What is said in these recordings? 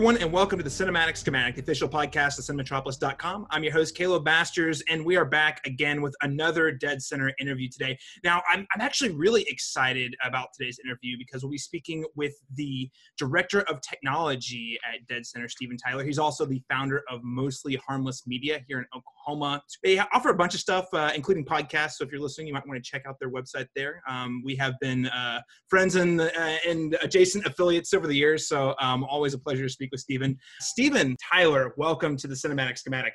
everyone, and welcome to the Cinematic Schematic, the official podcast of Cinematropolis.com. I'm your host, Caleb Masters, and we are back again with another Dead Center interview today. Now, I'm, I'm actually really excited about today's interview because we'll be speaking with the Director of Technology at Dead Center, Stephen Tyler. He's also the founder of Mostly Harmless Media here in Oklahoma. They offer a bunch of stuff, uh, including podcasts. So if you're listening, you might want to check out their website there. Um, we have been uh, friends and, uh, and adjacent affiliates over the years, so um, always a pleasure to speak with Stephen. Stephen Tyler, welcome to the Cinematic Schematic.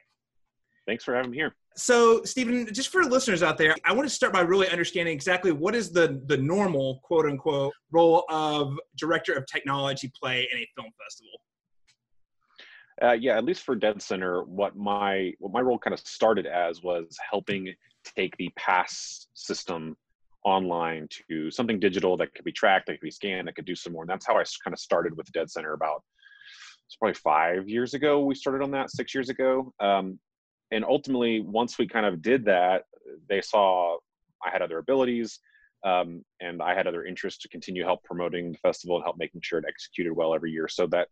Thanks for having me here. So, Stephen, just for listeners out there, I want to start by really understanding exactly what is the the normal quote unquote role of director of technology play in a film festival. Uh, yeah, at least for Dead Center, what my what my role kind of started as was helping take the pass system online to something digital that could be tracked, that could be scanned, that could do some more. And that's how I kind of started with Dead Center about it's probably five years ago. We started on that six years ago. Um, and ultimately, once we kind of did that, they saw I had other abilities um, and I had other interests to continue help promoting the festival and help making sure it executed well every year. So that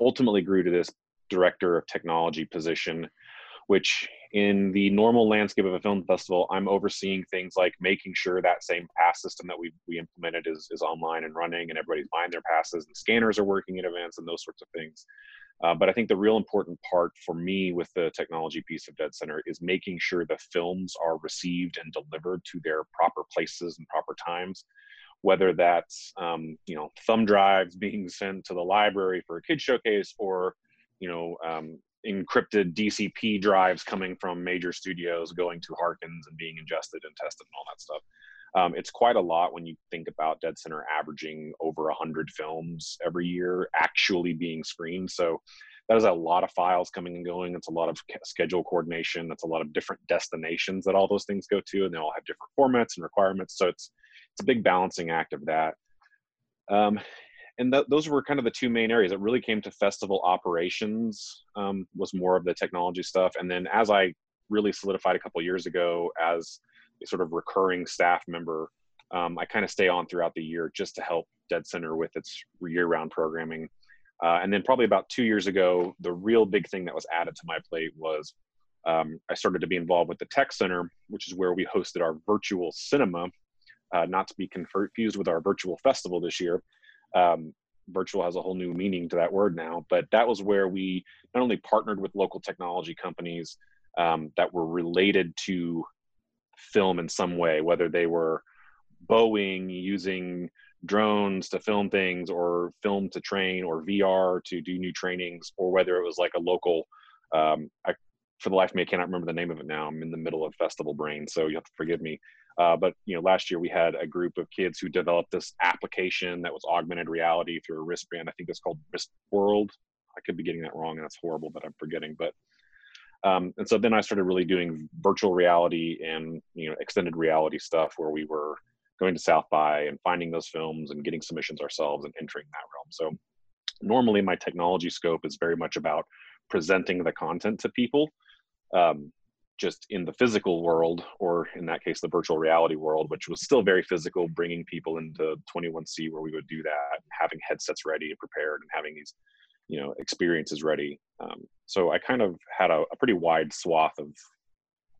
ultimately grew to this director of technology position which in the normal landscape of a film festival, I'm overseeing things like making sure that same pass system that we we implemented is is online and running, and everybody's buying their passes, and scanners are working at events, and those sorts of things. Uh, but I think the real important part for me with the technology piece of Dead Center is making sure the films are received and delivered to their proper places and proper times. Whether that's um, you know thumb drives being sent to the library for a kid showcase, or you know um, encrypted DCP drives coming from major studios going to Harkins and being ingested and tested and all that stuff. Um, it's quite a lot when you think about Dead Center averaging over 100 films every year actually being screened. So that is a lot of files coming and going. It's a lot of schedule coordination. It's a lot of different destinations that all those things go to, and they all have different formats and requirements. So it's it's a big balancing act of that. Um, and th- those were kind of the two main areas. It really came to festival operations um, was more of the technology stuff, and then as I really solidified a couple years ago as a sort of recurring staff member, um, I kind of stay on throughout the year just to help Dead Center with its year-round programming. Uh, and then probably about two years ago, the real big thing that was added to my plate was um, I started to be involved with the Tech Center, which is where we hosted our virtual cinema, uh, not to be confused with our virtual festival this year um, virtual has a whole new meaning to that word now but that was where we not only partnered with local technology companies um, that were related to film in some way whether they were boeing using drones to film things or film to train or vr to do new trainings or whether it was like a local um, I, for the life of me i cannot remember the name of it now. I'm in the middle of festival brain so you have to forgive me uh, but you know, last year we had a group of kids who developed this application that was augmented reality through a wristband. I think it's called Wrist World. I could be getting that wrong, and that's horrible, but I'm forgetting. But um, and so then I started really doing virtual reality and you know extended reality stuff where we were going to South by and finding those films and getting submissions ourselves and entering that realm. So normally my technology scope is very much about presenting the content to people. Um, just in the physical world, or in that case, the virtual reality world, which was still very physical, bringing people into 21C where we would do that, having headsets ready and prepared, and having these, you know, experiences ready. Um, so I kind of had a, a, pretty wide swath of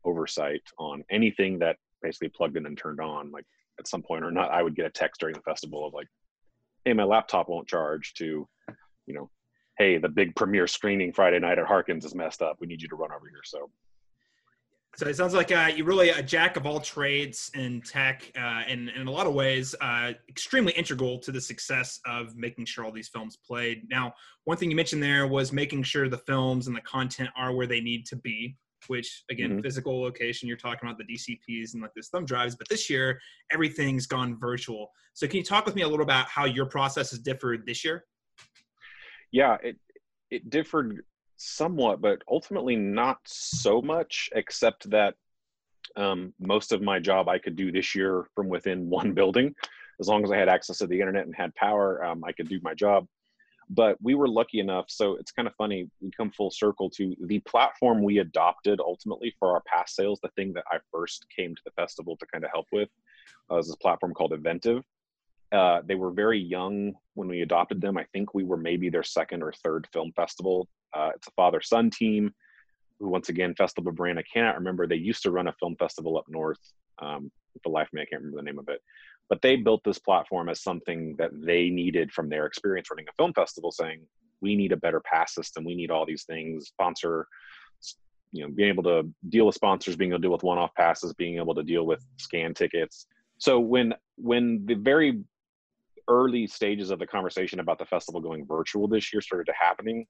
oversight on anything that basically plugged in and turned on. Like at some point or not, I would get a text during the festival of like, "Hey, my laptop won't charge." To, you know, "Hey, the big premiere screening Friday night at Harkins is messed up. We need you to run over here." So so it sounds like uh, you're really a jack of all trades in tech, uh, and, and, in a lot of ways, uh, extremely integral to the success of making sure all these films played. Now, one thing you mentioned there was making sure the films and the content are where they need to be. Which again, mm-hmm. physical location. You're talking about the DCPs and like these thumb drives, but this year everything's gone virtual. So, can you talk with me a little about how your process has differed this year? Yeah, it it differed somewhat, but ultimately not so much, except that um, most of my job I could do this year from within one building. As long as I had access to the internet and had power, um, I could do my job. But we were lucky enough, so it's kind of funny. We come full circle to the platform we adopted ultimately for our pass sales. The thing that I first came to the festival to kind of help with uh, was this platform called Eventive. uh, they were very young when we adopted them. I think we were maybe their second or third film festival. Uh, it's a father son team who, once again, Festival Brand. I cannot remember. They used to run a film festival up north. Um, for life of me, I can't remember the name of it. But they built this platform as something that they needed from their experience running a film festival, saying, we need a better pass system. We need all these things, sponsor, you know, being able to deal with sponsors, being able to deal with one-off passes, being able to deal with scan tickets. So when when the very early stages of the conversation about the festival going virtual this year started to happening,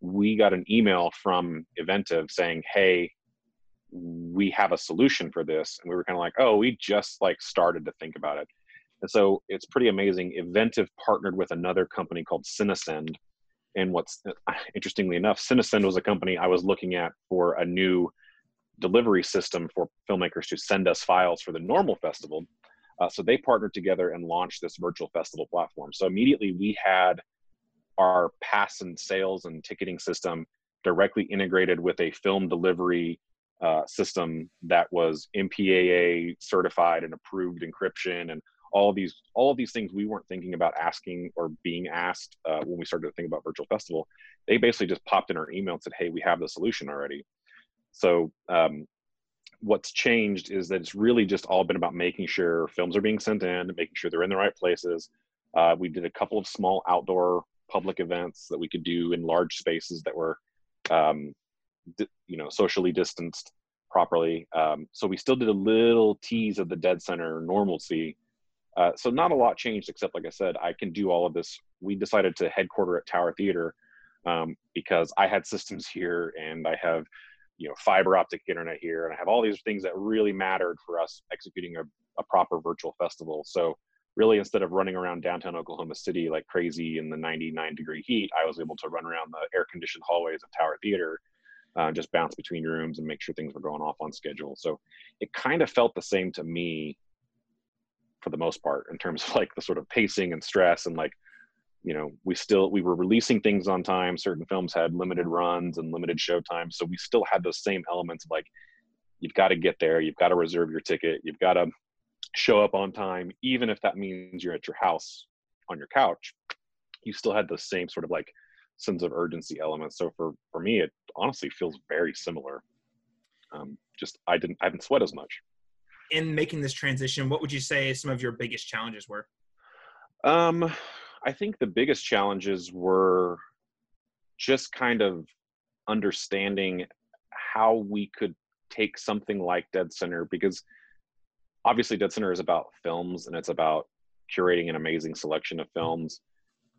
we got an email from Eventive saying, "Hey, we have a solution for this," and we were kind of like, "Oh, we just like started to think about it." And so it's pretty amazing. Eventive partnered with another company called CineSend. And what's interestingly enough, CineSend was a company I was looking at for a new delivery system for filmmakers to send us files for the normal festival. Uh, so they partnered together and launched this virtual festival platform. So immediately we had our pass and sales and ticketing system directly integrated with a film delivery uh, system that was MPAA certified and approved encryption and all these all these things we weren't thinking about asking or being asked uh, when we started to think about virtual festival. They basically just popped in our email and said, "Hey, we have the solution already." So um, what's changed is that it's really just all been about making sure films are being sent in, making sure they're in the right places. Uh, we did a couple of small outdoor public events that we could do in large spaces that were, um, di- you know, socially distanced properly. Um, so we still did a little tease of the dead center normalcy. Uh, so not a lot changed, except like I said, I can do all of this. We decided to headquarter at Tower Theatre um, because I had systems here and I have you know fiber optic internet here and i have all these things that really mattered for us executing a, a proper virtual festival so really instead of running around downtown oklahoma city like crazy in the 99 degree heat i was able to run around the air conditioned hallways of tower theatre uh, just bounce between rooms and make sure things were going off on schedule. So it kind of felt the same to me for the most part in terms of like the sort of pacing and stress and like you know we still we were releasing things on time. Certain films had limited runs and limited show time so we still had those same elements of like you've got to get there. You've got to reserve your ticket. You've got to show up on time even if that means you're at your house on your couch you still had the same sort of like sense of urgency elements. So for for me it honestly feels very similar. Um, just i didn't i didn't sweat as much. In making this transition what would you say some of your biggest challenges were? Um I think the biggest challenges were just kind of understanding how we could take something like Dead Center because obviously Dead Center is about films and it's about curating an amazing selection of films.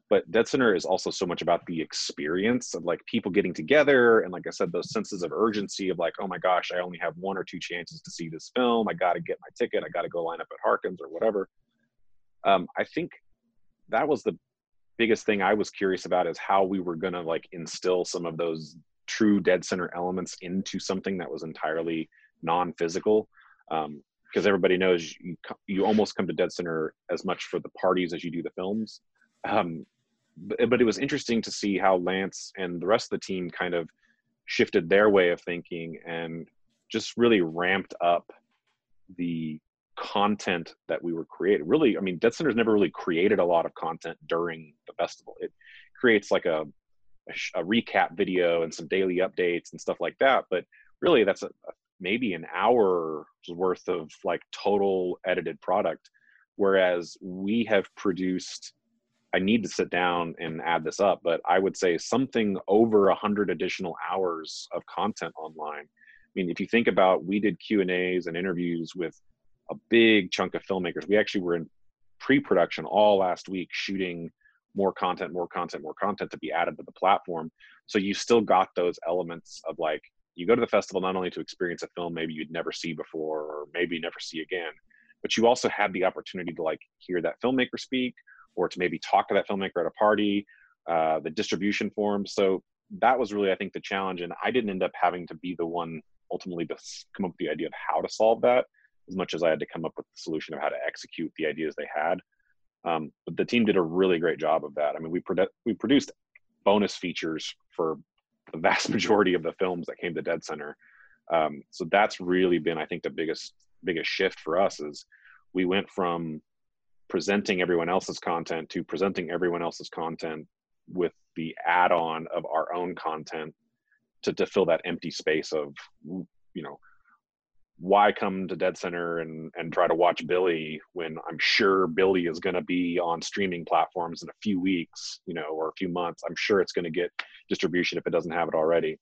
But Dead Center is also so much about the experience of like people getting together and like I said, those senses of urgency of like, oh my gosh, I only have one or two chances to see this film. I gotta get my ticket, I gotta go line up at Harkins or whatever. Um, I think that was the biggest thing I was curious about is how we were to like instill some of those true dead center elements into something that was entirely non-physical. Um, because everybody knows you, you almost come to dead center as much for the parties as you do the films. Um, but, but it was interesting to see how Lance and the rest of the team kind of shifted their way of thinking and just really ramped up the content that we were creating. Really, I mean, Dead Center's never really created a lot of content during the festival. It creates like a, a, a recap video and some daily updates and stuff like that. But really, that's a, a, maybe an hour's worth of like total edited product. Whereas we have produced, I need to sit down and add this up, but I would say something over a hundred additional hours of content online. I mean, if you think about, we did Q and A's and interviews with a big chunk of filmmakers. We actually were in pre-production all last week shooting more content, more content, more content to be added to the platform. So you still got those elements of like you go to the festival not only to experience a film maybe you'd never see before or maybe never see again, but you also have the opportunity to like hear that filmmaker speak or to maybe talk to that filmmaker at a party, uh, the distribution form. So that was really I think the challenge, and I didn't end up having to be the one ultimately to come up with the idea of how to solve that as much as I had to come up with the solution of how to execute the ideas they had. Um, but the team did a really great job of that. I mean, we produ- we produced bonus features for the vast majority of the films that came to Dead Center. Um, so that's really been, I think, the biggest biggest shift for us is we went from presenting everyone else's content to presenting everyone else's content with the add-on of our own content to, to fill that empty space of you know why come to dead center and and try to watch billy when i'm sure billy is going to be on streaming platforms in a few weeks you know or a few months? I'm sure it's going to get distribution if it doesn't have it already.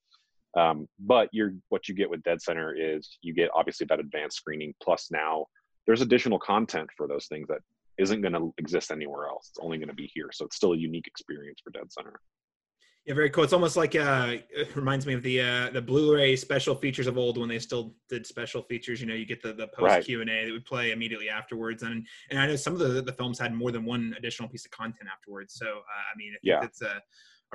Um, but you're what you get with dead center is you get obviously that advanced screening plus now there's additional content for those things that isn't going to exist anywhere else. It's only going to be here. So it's still a unique experience for dead center yeah, very cool. It's almost like uh, it reminds me of the uh, the Blu-ray special features of old when they still did special features. You know, you get the, the post Q and A that would play immediately afterwards, and and I know some of the the films had more than one additional piece of content afterwards. So uh, I mean, I yeah, it's a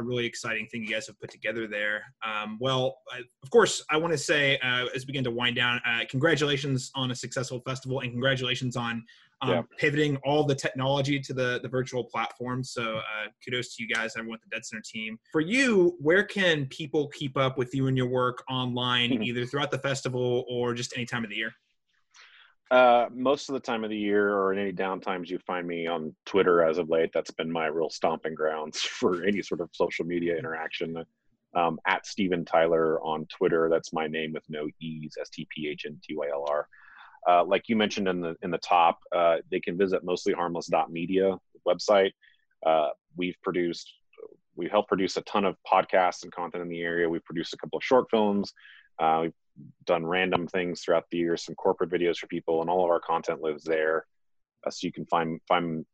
a really exciting thing you guys have put together there. Um, well, I, of course, I want to say uh, as we begin to wind down, uh, congratulations on a successful festival, and congratulations on um, yeah. pivoting all the technology to the the virtual platform. So uh, kudos to you guys, everyone at the Dead Center team. For you, where can people keep up with you and your work online, mm-hmm. either throughout the festival or just any time of the year? Uh, most of the time of the year or in any downtimes, you find me on Twitter as of late. That's been my real stomping grounds for any sort of social media interaction. Um, at Stephen Tyler on Twitter. That's my name with no e's. S T P H N T Y L R. Uh, like you mentioned in the in the top, uh, they can visit mostlyharmless.media website. Uh, we've produced, we helped produce a ton of podcasts and content in the area. We've produced a couple of short films. Uh, we've done random things throughout the year, some corporate videos for people, and all of our content lives there. Uh, so you can find find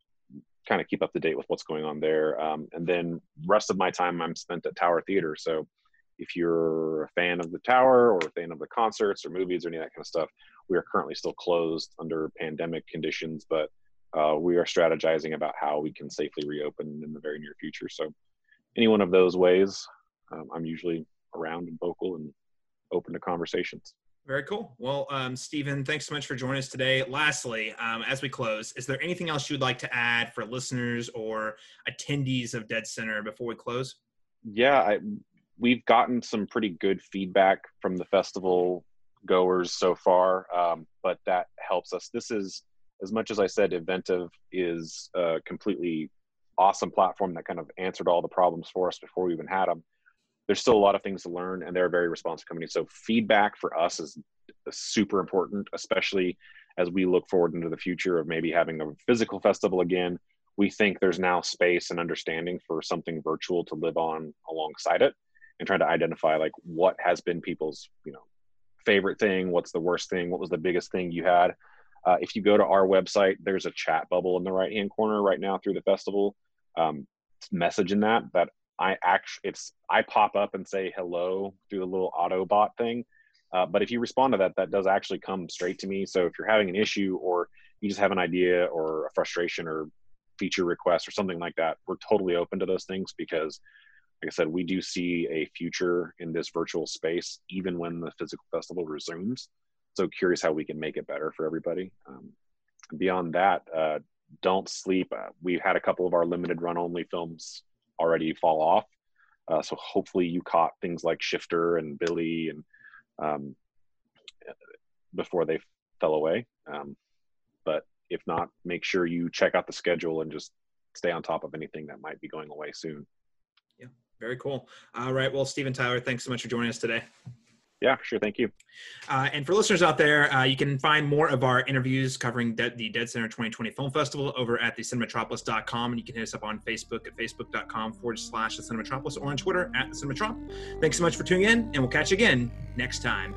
kind of keep up to date with what's going on there. Um, and then rest of my time I'm spent at Tower Theatre. So if you're a fan of the Tower or a fan of the concerts or movies or any of that kind of stuff, we are currently still closed under pandemic conditions, but uh, we are strategizing about how we can safely reopen in the very near future. So any one of those ways, um, I'm usually around and vocal and open to conversations. Very cool. Well, um, Stephen, thanks so much for joining us today. Lastly, um, as we close, is there anything else you'd like to add for listeners or attendees of Dead Center before we close? Yeah, I, we've gotten some pretty good feedback from the festival goers so far, um, but that helps us. This is, as much as I said, Eventive is a completely awesome platform that kind of answered all the problems for us before we even had them there's still a lot of things to learn and they're a very responsive company. So feedback for us is super important especially as we look forward into the future of maybe having a physical festival again. We think there's now space and understanding for something virtual to live on alongside it and trying to identify like what has been people's you know favorite thing what's the worst thing what was the biggest thing you had. Uh, if you go to our website there's a chat bubble in the right hand corner right now through the festival. Um, message in that that I actually it's I pop up and say hello through the little Autobot thing. Uh, but if you respond to that, that does actually come straight to me. So if you're having an issue or you just have an idea or a frustration or feature request or something like that, we're totally open to those things because, like I said, we do see a future in this virtual space even when the physical festival resumes. So curious how we can make it better for everybody. Um, beyond that, uh, don't sleep. Uh, we had a couple of our limited run only films already fall off. Uh, so hopefully you caught things like Shifter and Billy and um, before they fell away. Um, but if not, make sure you check out the schedule and just stay on top of anything that might be going away soon. Yeah, very cool. All right. Well, Stephen Tyler, thanks so much for joining us today. Yeah, sure. Thank you. Uh, and for listeners out there, uh, you can find more of our interviews covering De- the Dead Center 2020 Film Festival over at the cinematropolis.com. And you can hit us up on Facebook at facebook.com forward slash the cinematropolis or on Twitter at the cinematrop. Thanks so much for tuning in, and we'll catch you again next time.